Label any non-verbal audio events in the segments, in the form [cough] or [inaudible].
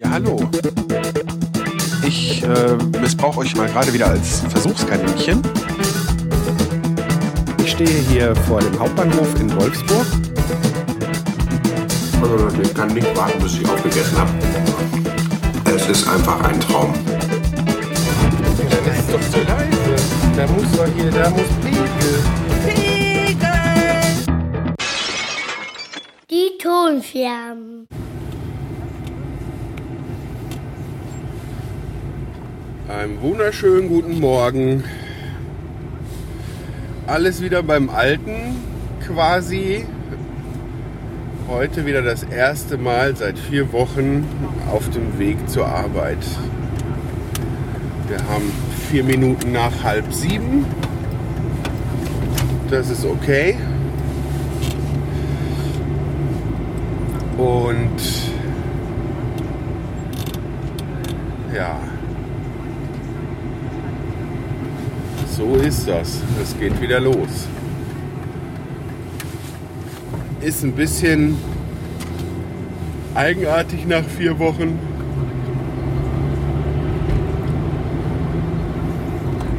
Ja, hallo. Ich äh, missbrauche euch mal gerade wieder als Versuchskaninchen. Ich stehe hier vor dem Hauptbahnhof in Wolfsburg. Also ich kann nicht warten, bis ich aufgegessen habe. Es ist einfach ein Traum. Das ist doch zu leise. Da muss doch hier, da muss Pegel. Die Tonflammen. Einen wunderschönen guten Morgen. Alles wieder beim Alten quasi. Heute wieder das erste Mal seit vier Wochen auf dem Weg zur Arbeit. Wir haben vier Minuten nach halb sieben. Das ist okay. Und ja. So ist das. Es geht wieder los. Ist ein bisschen eigenartig nach vier Wochen.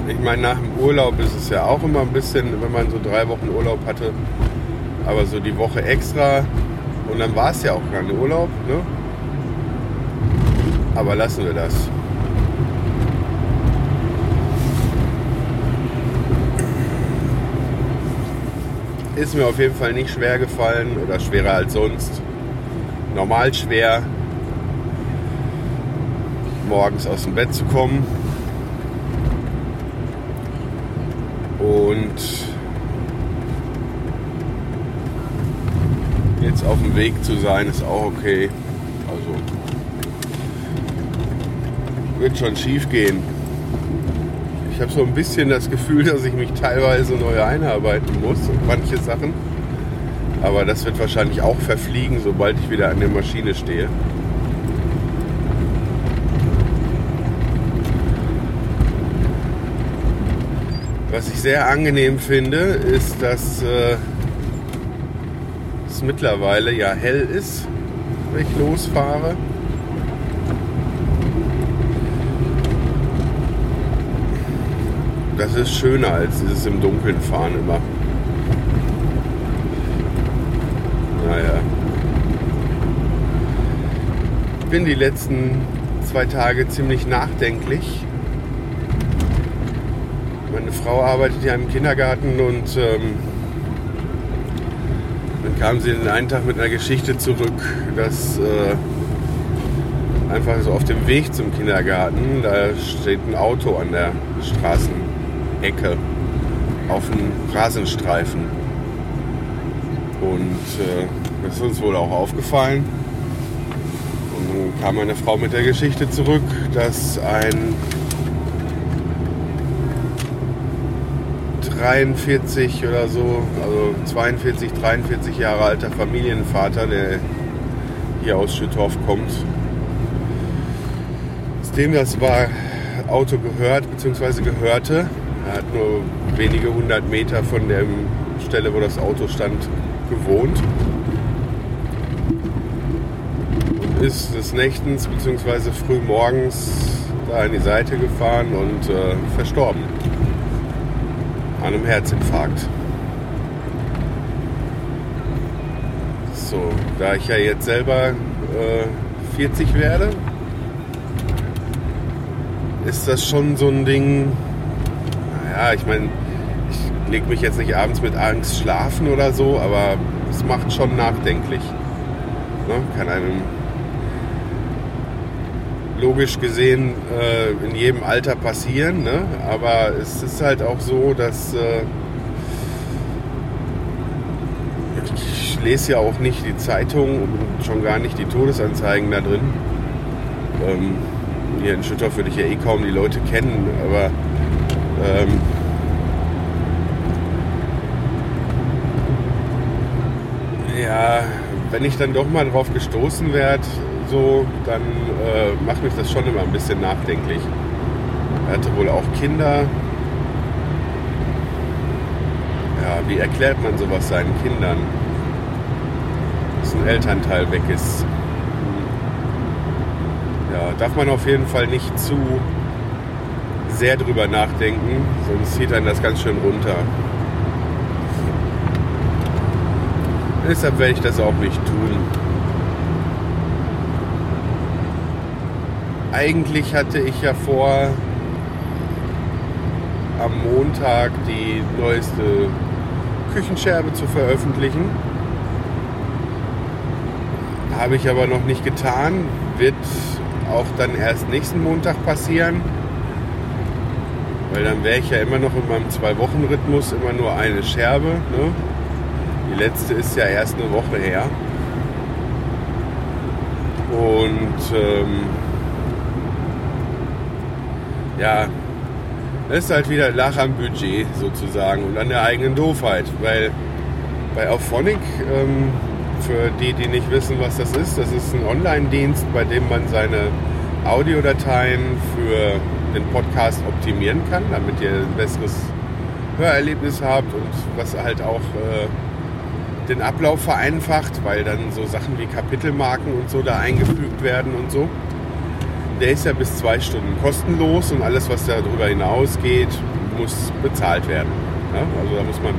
Ich meine, nach dem Urlaub ist es ja auch immer ein bisschen, wenn man so drei Wochen Urlaub hatte. Aber so die Woche extra und dann war es ja auch kein Urlaub. Ne? Aber lassen wir das. Ist mir auf jeden Fall nicht schwer gefallen oder schwerer als sonst. Normal schwer, morgens aus dem Bett zu kommen. Und jetzt auf dem Weg zu sein, ist auch okay. Also wird schon schief gehen. Ich habe so ein bisschen das Gefühl, dass ich mich teilweise neu einarbeiten muss und manche Sachen. Aber das wird wahrscheinlich auch verfliegen, sobald ich wieder an der Maschine stehe. Was ich sehr angenehm finde, ist, dass äh, es mittlerweile ja hell ist, wenn ich losfahre. Das ist schöner als dieses im Dunkeln fahren immer. Naja. Ich bin die letzten zwei Tage ziemlich nachdenklich. Meine Frau arbeitet ja im Kindergarten und ähm, dann kam sie den einen Tag mit einer Geschichte zurück, dass äh, einfach so auf dem Weg zum Kindergarten, da steht ein Auto an der Straßenecke auf dem Rasenstreifen. Und äh, das ist uns wohl auch aufgefallen. Und dann kam meine Frau mit der Geschichte zurück, dass ein 43 oder so, also 42, 43 Jahre alter Familienvater, der hier aus Schüttorf kommt, dem das war, Auto gehört bzw. gehörte. Er hat nur wenige hundert Meter von der Stelle, wo das Auto stand, gewohnt. Und ist des Nächtens bzw. früh morgens da an die Seite gefahren und äh, verstorben. An einem Herzinfarkt. So, da ich ja jetzt selber äh, 40 werde, ist das schon so ein Ding. Naja, ich meine, ich lege mich jetzt nicht abends mit Angst schlafen oder so, aber es macht schon nachdenklich. Ne? Kann einem logisch gesehen äh, in jedem Alter passieren, ne? aber es ist halt auch so, dass äh, ich lese ja auch nicht die Zeitung und schon gar nicht die Todesanzeigen da drin. Ähm, hier in Schüttorf würde ich ja eh kaum die Leute kennen, aber ähm, ja, wenn ich dann doch mal drauf gestoßen werde, so, dann äh, macht mich das schon immer ein bisschen nachdenklich. Er hatte wohl auch Kinder. Ja, wie erklärt man sowas seinen Kindern? Dass ein Elternteil weg ist. Ja, darf man auf jeden Fall nicht zu sehr drüber nachdenken, sonst zieht einen das ganz schön runter. Deshalb werde ich das auch nicht tun. Eigentlich hatte ich ja vor, am Montag die neueste Küchenscherbe zu veröffentlichen. Habe ich aber noch nicht getan. Wird auch dann erst nächsten Montag passieren. Weil dann wäre ich ja immer noch in meinem Zwei-Wochen-Rhythmus immer nur eine Scherbe. Ne? Die letzte ist ja erst eine Woche her. Und ähm, ja, das ist halt wieder Lach am Budget sozusagen und an der eigenen Doofheit. Weil bei Auphonic, ähm, für die, die nicht wissen, was das ist, das ist ein Online-Dienst, bei dem man seine Audiodateien für den Podcast optimieren kann, damit ihr ein besseres Hörerlebnis habt und was halt auch äh, den Ablauf vereinfacht, weil dann so Sachen wie Kapitelmarken und so da eingefügt werden und so. Der ist ja bis zwei Stunden kostenlos und alles, was darüber hinausgeht, muss bezahlt werden. Ja? Also da muss man,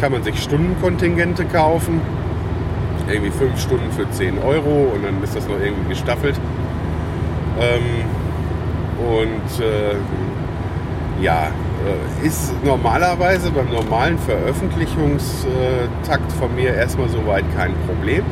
kann man sich Stundenkontingente kaufen, irgendwie fünf Stunden für 10 Euro und dann ist das noch irgendwie gestaffelt. Ähm, und äh, ja, äh, ist normalerweise beim normalen Veröffentlichungstakt von mir erstmal soweit kein Problem.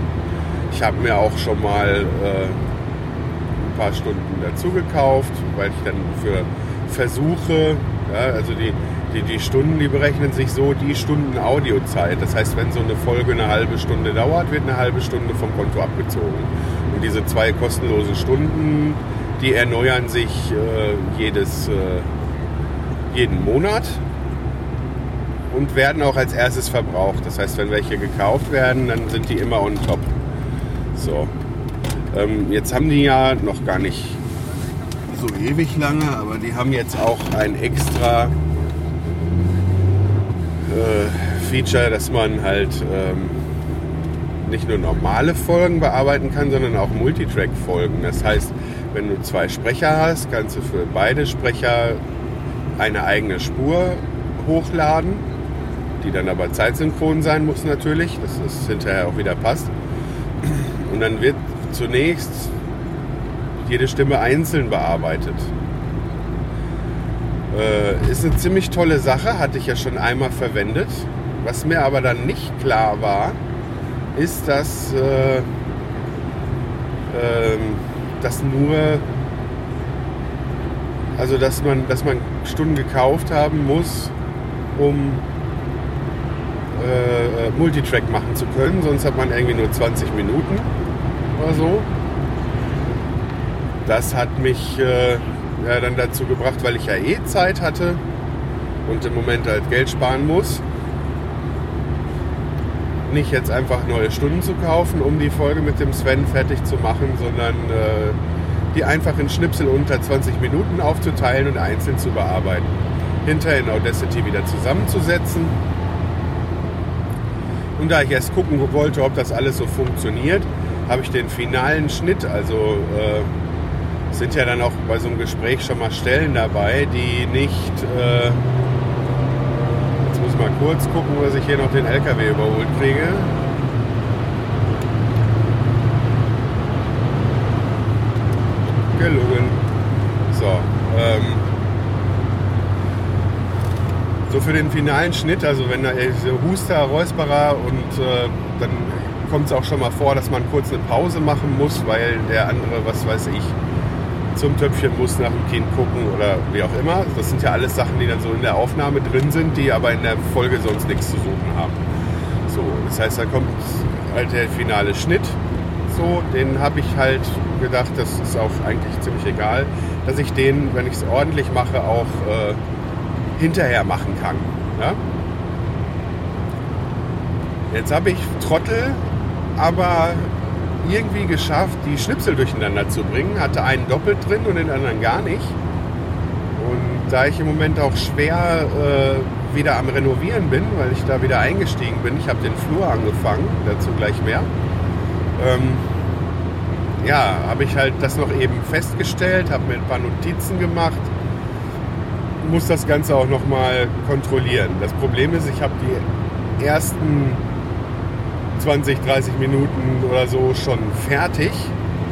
Ich habe mir auch schon mal äh, ein paar Stunden dazu gekauft, weil ich dann für Versuche, ja, also die, die, die Stunden, die berechnen sich so die Stunden Audiozeit. Das heißt, wenn so eine Folge eine halbe Stunde dauert, wird eine halbe Stunde vom Konto abgezogen. Und diese zwei kostenlosen Stunden, die erneuern sich äh, jedes, äh, jeden Monat und werden auch als erstes verbraucht. Das heißt, wenn welche gekauft werden, dann sind die immer on top. So. Ähm, jetzt haben die ja noch gar nicht so ewig lange, aber die haben jetzt auch ein extra äh, Feature, dass man halt ähm, nicht nur normale Folgen bearbeiten kann, sondern auch Multitrack-Folgen. Das heißt, wenn du zwei Sprecher hast, kannst du für beide Sprecher eine eigene Spur hochladen, die dann aber zeitsynchron sein muss natürlich, dass das hinterher auch wieder passt. Und dann wird zunächst jede Stimme einzeln bearbeitet. Äh, ist eine ziemlich tolle Sache, hatte ich ja schon einmal verwendet. Was mir aber dann nicht klar war, ist, dass, äh, ähm, dass nur, also dass man, dass man Stunden gekauft haben muss, um äh, Multitrack machen zu können, sonst hat man irgendwie nur 20 Minuten oder so. Das hat mich äh, ja, dann dazu gebracht, weil ich ja eh Zeit hatte und im Moment halt Geld sparen muss, nicht jetzt einfach neue Stunden zu kaufen, um die Folge mit dem Sven fertig zu machen, sondern äh, die einfach in Schnipsel unter 20 Minuten aufzuteilen und einzeln zu bearbeiten. Hinterher in Audacity wieder zusammenzusetzen. Und da ich erst gucken wollte, ob das alles so funktioniert, habe ich den finalen Schnitt, also äh, sind ja dann auch bei so einem Gespräch schon mal Stellen dabei, die nicht. Äh, mal kurz gucken, dass ich hier noch den LKW überholt kriege. Gelungen. So. Ähm, so für den finalen Schnitt, also wenn da Huster, Räusperer und äh, dann kommt es auch schon mal vor, dass man kurz eine Pause machen muss, weil der andere, was weiß ich, zum Töpfchen muss, nach dem Kind gucken oder wie auch immer. Das sind ja alles Sachen, die dann so in der Aufnahme drin sind, die aber in der Folge sonst nichts zu suchen haben. So, das heißt, da kommt halt der finale Schnitt. So, den habe ich halt gedacht, das ist auch eigentlich ziemlich egal, dass ich den, wenn ich es ordentlich mache, auch äh, hinterher machen kann. Ja? Jetzt habe ich Trottel, aber irgendwie geschafft, die Schnipsel durcheinander zu bringen. Hatte einen doppelt drin und den anderen gar nicht. Und da ich im Moment auch schwer äh, wieder am Renovieren bin, weil ich da wieder eingestiegen bin, ich habe den Flur angefangen, dazu gleich mehr, ähm, ja, habe ich halt das noch eben festgestellt, habe mir ein paar Notizen gemacht, muss das Ganze auch nochmal kontrollieren. Das Problem ist, ich habe die ersten 20, 30 Minuten oder so schon fertig.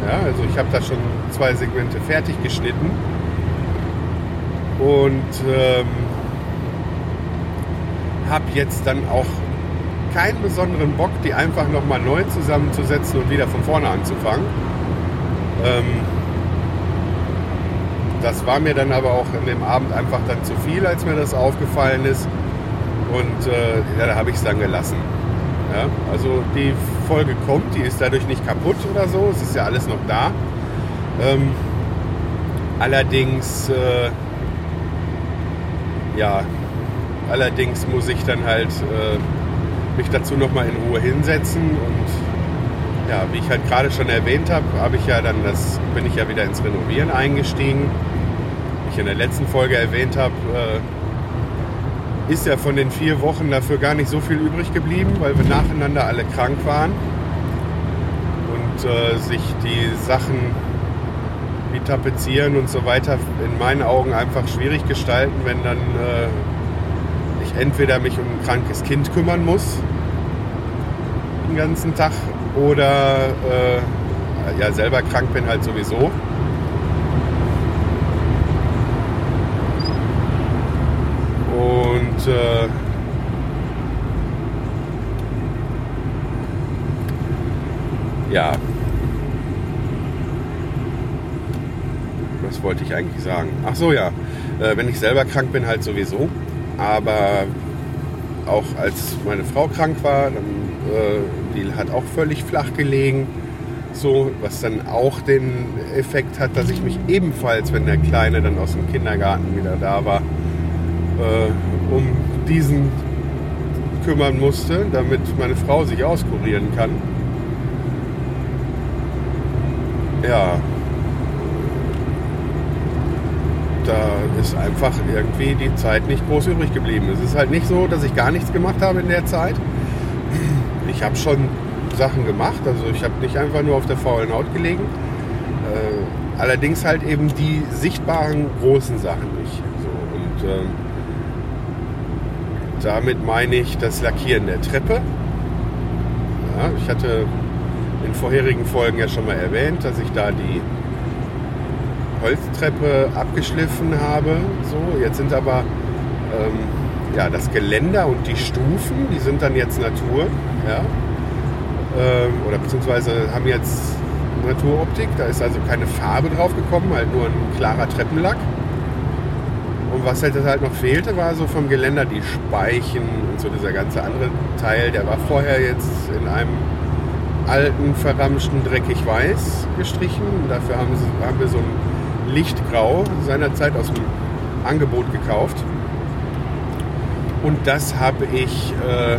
Ja, also ich habe da schon zwei Segmente fertig geschnitten. Und ähm, habe jetzt dann auch keinen besonderen Bock, die einfach nochmal neu zusammenzusetzen und wieder von vorne anzufangen. Ähm, das war mir dann aber auch in dem Abend einfach dann zu viel, als mir das aufgefallen ist. Und äh, ja, da habe ich es dann gelassen. Ja, also die Folge kommt, die ist dadurch nicht kaputt oder so. Es ist ja alles noch da. Ähm, allerdings, äh, ja, allerdings muss ich dann halt äh, mich dazu nochmal in Ruhe hinsetzen und ja, wie ich halt gerade schon erwähnt habe, habe ich ja dann das, bin ich ja wieder ins Renovieren eingestiegen. Wie ich in der letzten Folge erwähnt habe, äh, ist ja von den vier Wochen dafür gar nicht so viel übrig geblieben, weil wir nacheinander alle krank waren und äh, sich die Sachen wie Tapezieren und so weiter in meinen Augen einfach schwierig gestalten, wenn dann äh, ich entweder mich um ein krankes Kind kümmern muss den ganzen Tag oder äh, ja selber krank bin halt sowieso. Und äh, ja, was wollte ich eigentlich sagen? Ach so, ja, äh, wenn ich selber krank bin, halt sowieso. Aber auch als meine Frau krank war, dann, äh, die hat auch völlig flach gelegen. So, was dann auch den Effekt hat, dass ich mich ebenfalls, wenn der Kleine dann aus dem Kindergarten wieder da war, äh, um diesen kümmern musste, damit meine Frau sich auskurieren kann. Ja, da ist einfach irgendwie die Zeit nicht groß übrig geblieben. Es ist halt nicht so, dass ich gar nichts gemacht habe in der Zeit. Ich habe schon Sachen gemacht, also ich habe nicht einfach nur auf der faulen Haut gelegen. Äh, allerdings halt eben die sichtbaren großen Sachen nicht. So, und ähm, damit meine ich das Lackieren der Treppe. Ja, ich hatte in vorherigen Folgen ja schon mal erwähnt, dass ich da die Holztreppe abgeschliffen habe. So, jetzt sind aber ähm, ja, das Geländer und die Stufen, die sind dann jetzt Natur. Ja? Ähm, oder beziehungsweise haben jetzt Naturoptik. Da ist also keine Farbe drauf gekommen, halt nur ein klarer Treppenlack. Und was halt, halt noch fehlte, war so vom Geländer die Speichen und so dieser ganze andere Teil. Der war vorher jetzt in einem alten, verramschten, dreckig weiß gestrichen. dafür haben, sie, haben wir so ein Lichtgrau seinerzeit aus dem Angebot gekauft. Und das habe ich, äh,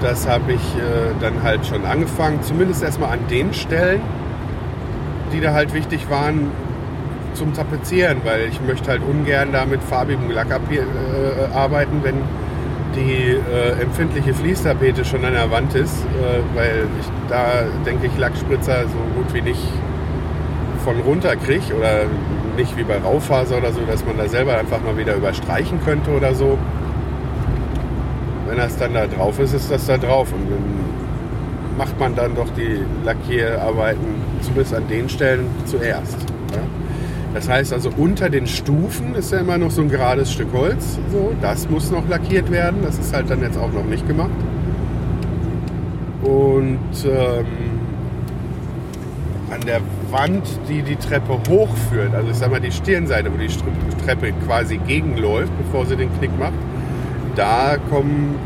das habe ich äh, dann halt schon angefangen, zumindest erstmal an den Stellen, die da halt wichtig waren zum Tapezieren, weil ich möchte halt ungern da mit farbigem Lack äh, arbeiten, wenn die äh, empfindliche Fließtapete schon an der Wand ist, äh, weil ich da denke ich Lackspritzer so gut wie nicht von runter kriege oder nicht wie bei Raufaser oder so, dass man da selber einfach mal wieder überstreichen könnte oder so. Wenn das dann da drauf ist, ist das da drauf und macht man dann doch die Lackierarbeiten zumindest an den Stellen zuerst. Ja? Das heißt also, unter den Stufen ist ja immer noch so ein gerades Stück Holz. So, das muss noch lackiert werden. Das ist halt dann jetzt auch noch nicht gemacht. Und ähm, an der Wand, die die Treppe hochführt, also ich sag mal die Stirnseite, wo die Treppe quasi gegenläuft, bevor sie den Knick macht, da kommt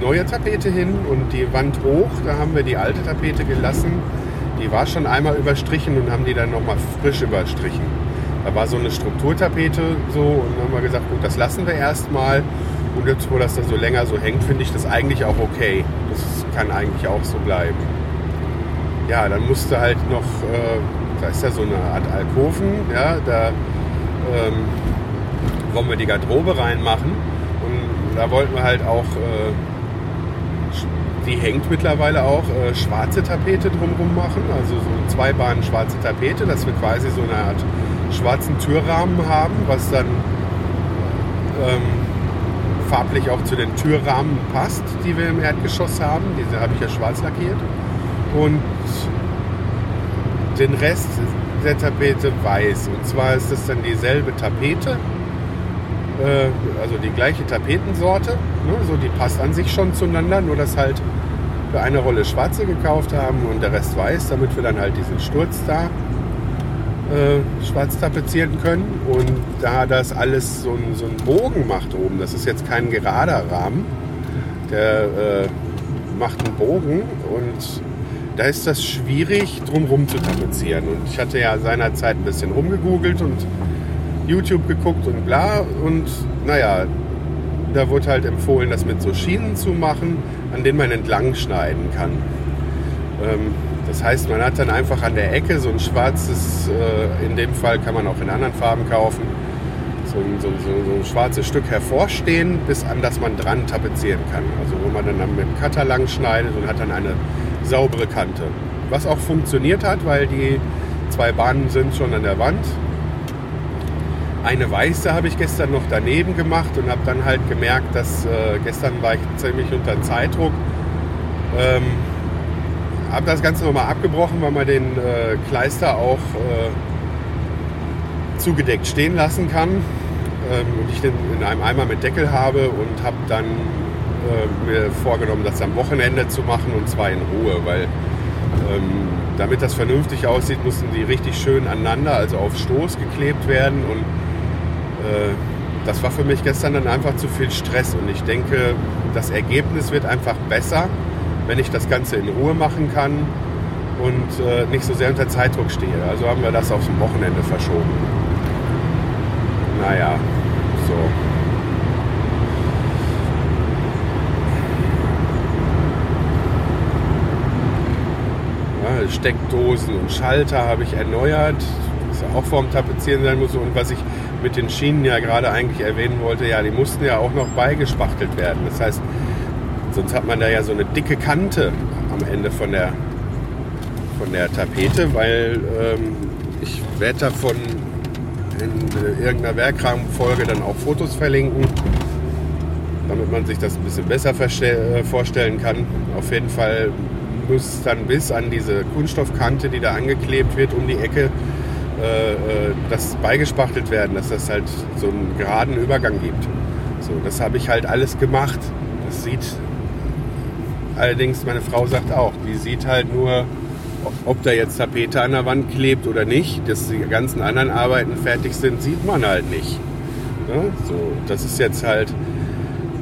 neue Tapete hin und die Wand hoch, da haben wir die alte Tapete gelassen. Die war schon einmal überstrichen und haben die dann nochmal frisch überstrichen. Da war so eine Strukturtapete so und dann haben wir gesagt, gut, das lassen wir erstmal. Und jetzt, wo das da so länger so hängt, finde ich das eigentlich auch okay. Das kann eigentlich auch so bleiben. Ja, dann musste halt noch, äh, da ist ja so eine Art Alkoven, ja, da ähm, wollen wir die Garderobe reinmachen. Da wollten wir halt auch äh, die hängt mittlerweile auch äh, schwarze Tapete drumherum machen, also so zwei Bahnen schwarze Tapete, dass wir quasi so eine Art schwarzen Türrahmen haben, was dann ähm, farblich auch zu den Türrahmen passt, die wir im Erdgeschoss haben. Diese habe ich ja schwarz lackiert. Und den Rest der Tapete weiß. Und zwar ist das dann dieselbe Tapete, also die gleiche Tapetensorte. Ne? So, die passt an sich schon zueinander, nur dass halt wir eine Rolle schwarze gekauft haben und der Rest weiß, damit wir dann halt diesen Sturz da äh, schwarz tapezieren können. Und da das alles so, so einen Bogen macht oben, das ist jetzt kein gerader Rahmen, der äh, macht einen Bogen und da ist das schwierig, drumherum zu tapezieren. Und ich hatte ja seinerzeit ein bisschen rumgegoogelt und YouTube geguckt und bla. Und naja, da wurde halt empfohlen, das mit so Schienen zu machen, an denen man entlang schneiden kann. Ähm, das heißt, man hat dann einfach an der Ecke so ein schwarzes, äh, in dem Fall kann man auch in anderen Farben kaufen, so ein, so, so, so ein schwarzes Stück hervorstehen, bis an das man dran tapezieren kann. Also wo man dann mit dem Cutter lang schneidet und hat dann eine saubere Kante. Was auch funktioniert hat, weil die zwei Bahnen sind schon an der Wand. Eine weiße habe ich gestern noch daneben gemacht und habe dann halt gemerkt, dass äh, gestern war ich ziemlich unter Zeitdruck. Ähm, habe das Ganze nochmal abgebrochen, weil man den äh, Kleister auch äh, zugedeckt stehen lassen kann. Ähm, und ich den in einem Eimer mit Deckel habe und habe dann äh, mir vorgenommen, das am Wochenende zu machen und zwar in Ruhe, weil ähm, damit das vernünftig aussieht, mussten die richtig schön aneinander, also auf Stoß geklebt werden und das war für mich gestern dann einfach zu viel Stress und ich denke, das Ergebnis wird einfach besser, wenn ich das Ganze in Ruhe machen kann und äh, nicht so sehr unter Zeitdruck stehe. Also haben wir das aufs Wochenende verschoben. Naja, so. Ja, Steckdosen und Schalter habe ich erneuert, was ja auch vorm Tapezieren sein muss. Und was ich mit den Schienen ja gerade eigentlich erwähnen wollte, ja, die mussten ja auch noch beigespachtelt werden. Das heißt, sonst hat man da ja so eine dicke Kante am Ende von der, von der Tapete, weil ähm, ich werde davon in irgendeiner Werkrahmenfolge dann auch Fotos verlinken, damit man sich das ein bisschen besser äh, vorstellen kann. Auf jeden Fall muss dann bis an diese Kunststoffkante, die da angeklebt wird, um die Ecke, äh, äh, das beigespachtelt werden, dass das halt so einen geraden Übergang gibt. So, das habe ich halt alles gemacht. Das sieht allerdings, meine Frau sagt auch, die sieht halt nur, ob da jetzt Tapete an der Wand klebt oder nicht. Dass die ganzen anderen Arbeiten fertig sind, sieht man halt nicht. Ja, so, das ist jetzt halt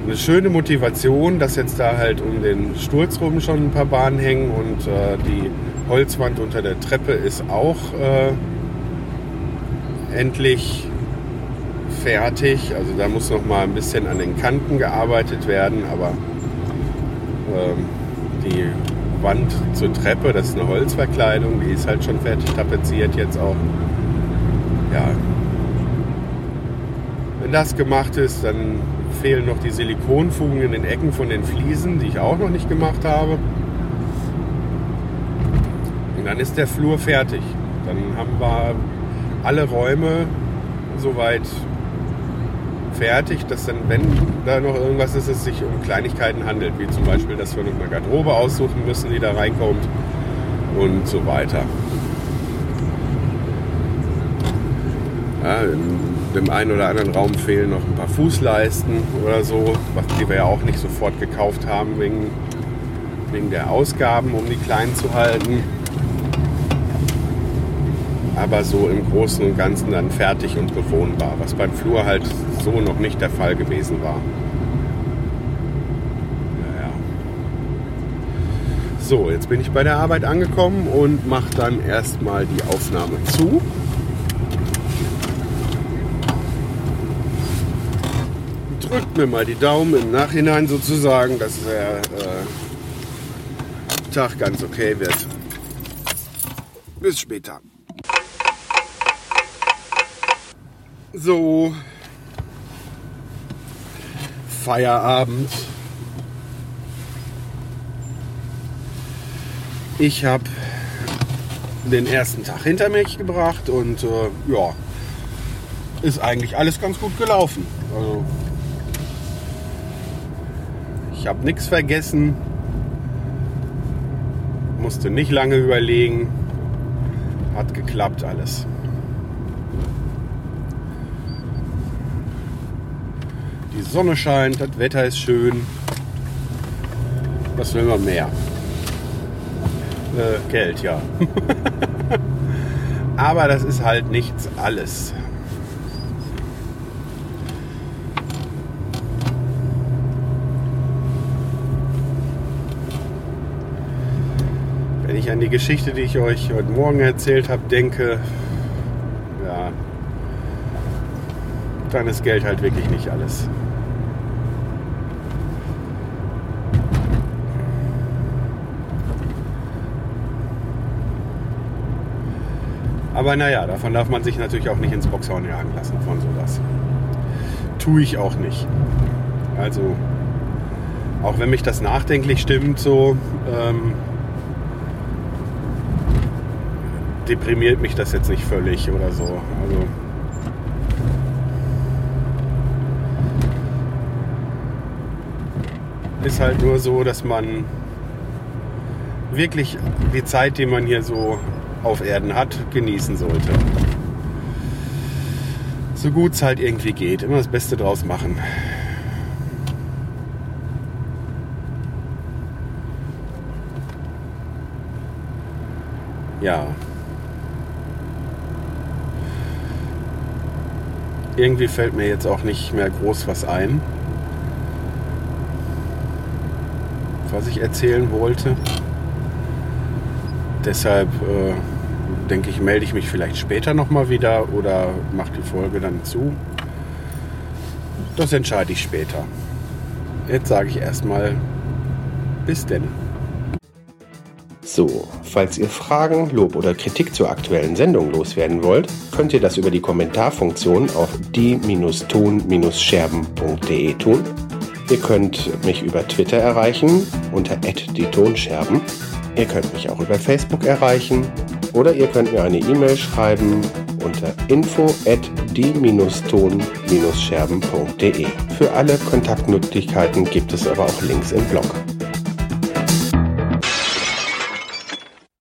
eine schöne Motivation, dass jetzt da halt um den Sturz rum schon ein paar Bahnen hängen und äh, die Holzwand unter der Treppe ist auch äh, endlich fertig. Also da muss noch mal ein bisschen an den Kanten gearbeitet werden, aber ähm, die Wand zur Treppe, das ist eine Holzverkleidung, die ist halt schon fertig tapeziert jetzt auch. Ja. Wenn das gemacht ist, dann fehlen noch die Silikonfugen in den Ecken von den Fliesen, die ich auch noch nicht gemacht habe. Und dann ist der Flur fertig. Dann haben wir alle Räume soweit fertig, dass dann, wenn da noch irgendwas ist, es sich um Kleinigkeiten handelt, wie zum Beispiel, dass wir noch eine Garderobe aussuchen müssen, die da reinkommt und so weiter. Ja, dem einen oder anderen Raum fehlen noch ein paar Fußleisten oder so, die wir ja auch nicht sofort gekauft haben wegen, wegen der Ausgaben, um die klein zu halten. Aber so im Großen und Ganzen dann fertig und bewohnbar, was beim Flur halt so noch nicht der Fall gewesen war. Ja, ja. So, jetzt bin ich bei der Arbeit angekommen und mache dann erstmal die Aufnahme zu. drückt mir mal die Daumen im Nachhinein sozusagen, dass der äh, Tag ganz okay wird. Bis später. So. Feierabend. Ich habe den ersten Tag hinter mich gebracht und äh, ja, ist eigentlich alles ganz gut gelaufen. Also ich habe nichts vergessen, musste nicht lange überlegen, hat geklappt alles. Die Sonne scheint, das Wetter ist schön. Was will man mehr? Äh, Geld, ja. [laughs] Aber das ist halt nichts alles. Wenn ich an die Geschichte, die ich euch heute Morgen erzählt habe, denke, ja, dann ist Geld halt wirklich nicht alles. Aber naja, davon darf man sich natürlich auch nicht ins Boxhorn jagen lassen von sowas. Tue ich auch nicht. Also, auch wenn mich das nachdenklich stimmt, so ähm, deprimiert mich das jetzt nicht völlig oder so. Also, ist halt nur so, dass man wirklich die Zeit, die man hier so auf Erden hat, genießen sollte. So gut es halt irgendwie geht. Immer das Beste draus machen. Ja. Irgendwie fällt mir jetzt auch nicht mehr groß was ein, was ich erzählen wollte. Deshalb äh, denke ich, melde ich mich vielleicht später nochmal wieder oder mache die Folge dann zu. Das entscheide ich später. Jetzt sage ich erstmal bis denn. So, falls ihr Fragen, Lob oder Kritik zur aktuellen Sendung loswerden wollt, könnt ihr das über die Kommentarfunktion auf die-ton-scherben.de tun. Ihr könnt mich über Twitter erreichen unter die Tonscherben. Ihr könnt mich auch über Facebook erreichen oder ihr könnt mir eine E-Mail schreiben unter info at die-ton-scherben.de. Für alle Kontaktmöglichkeiten gibt es aber auch Links im Blog.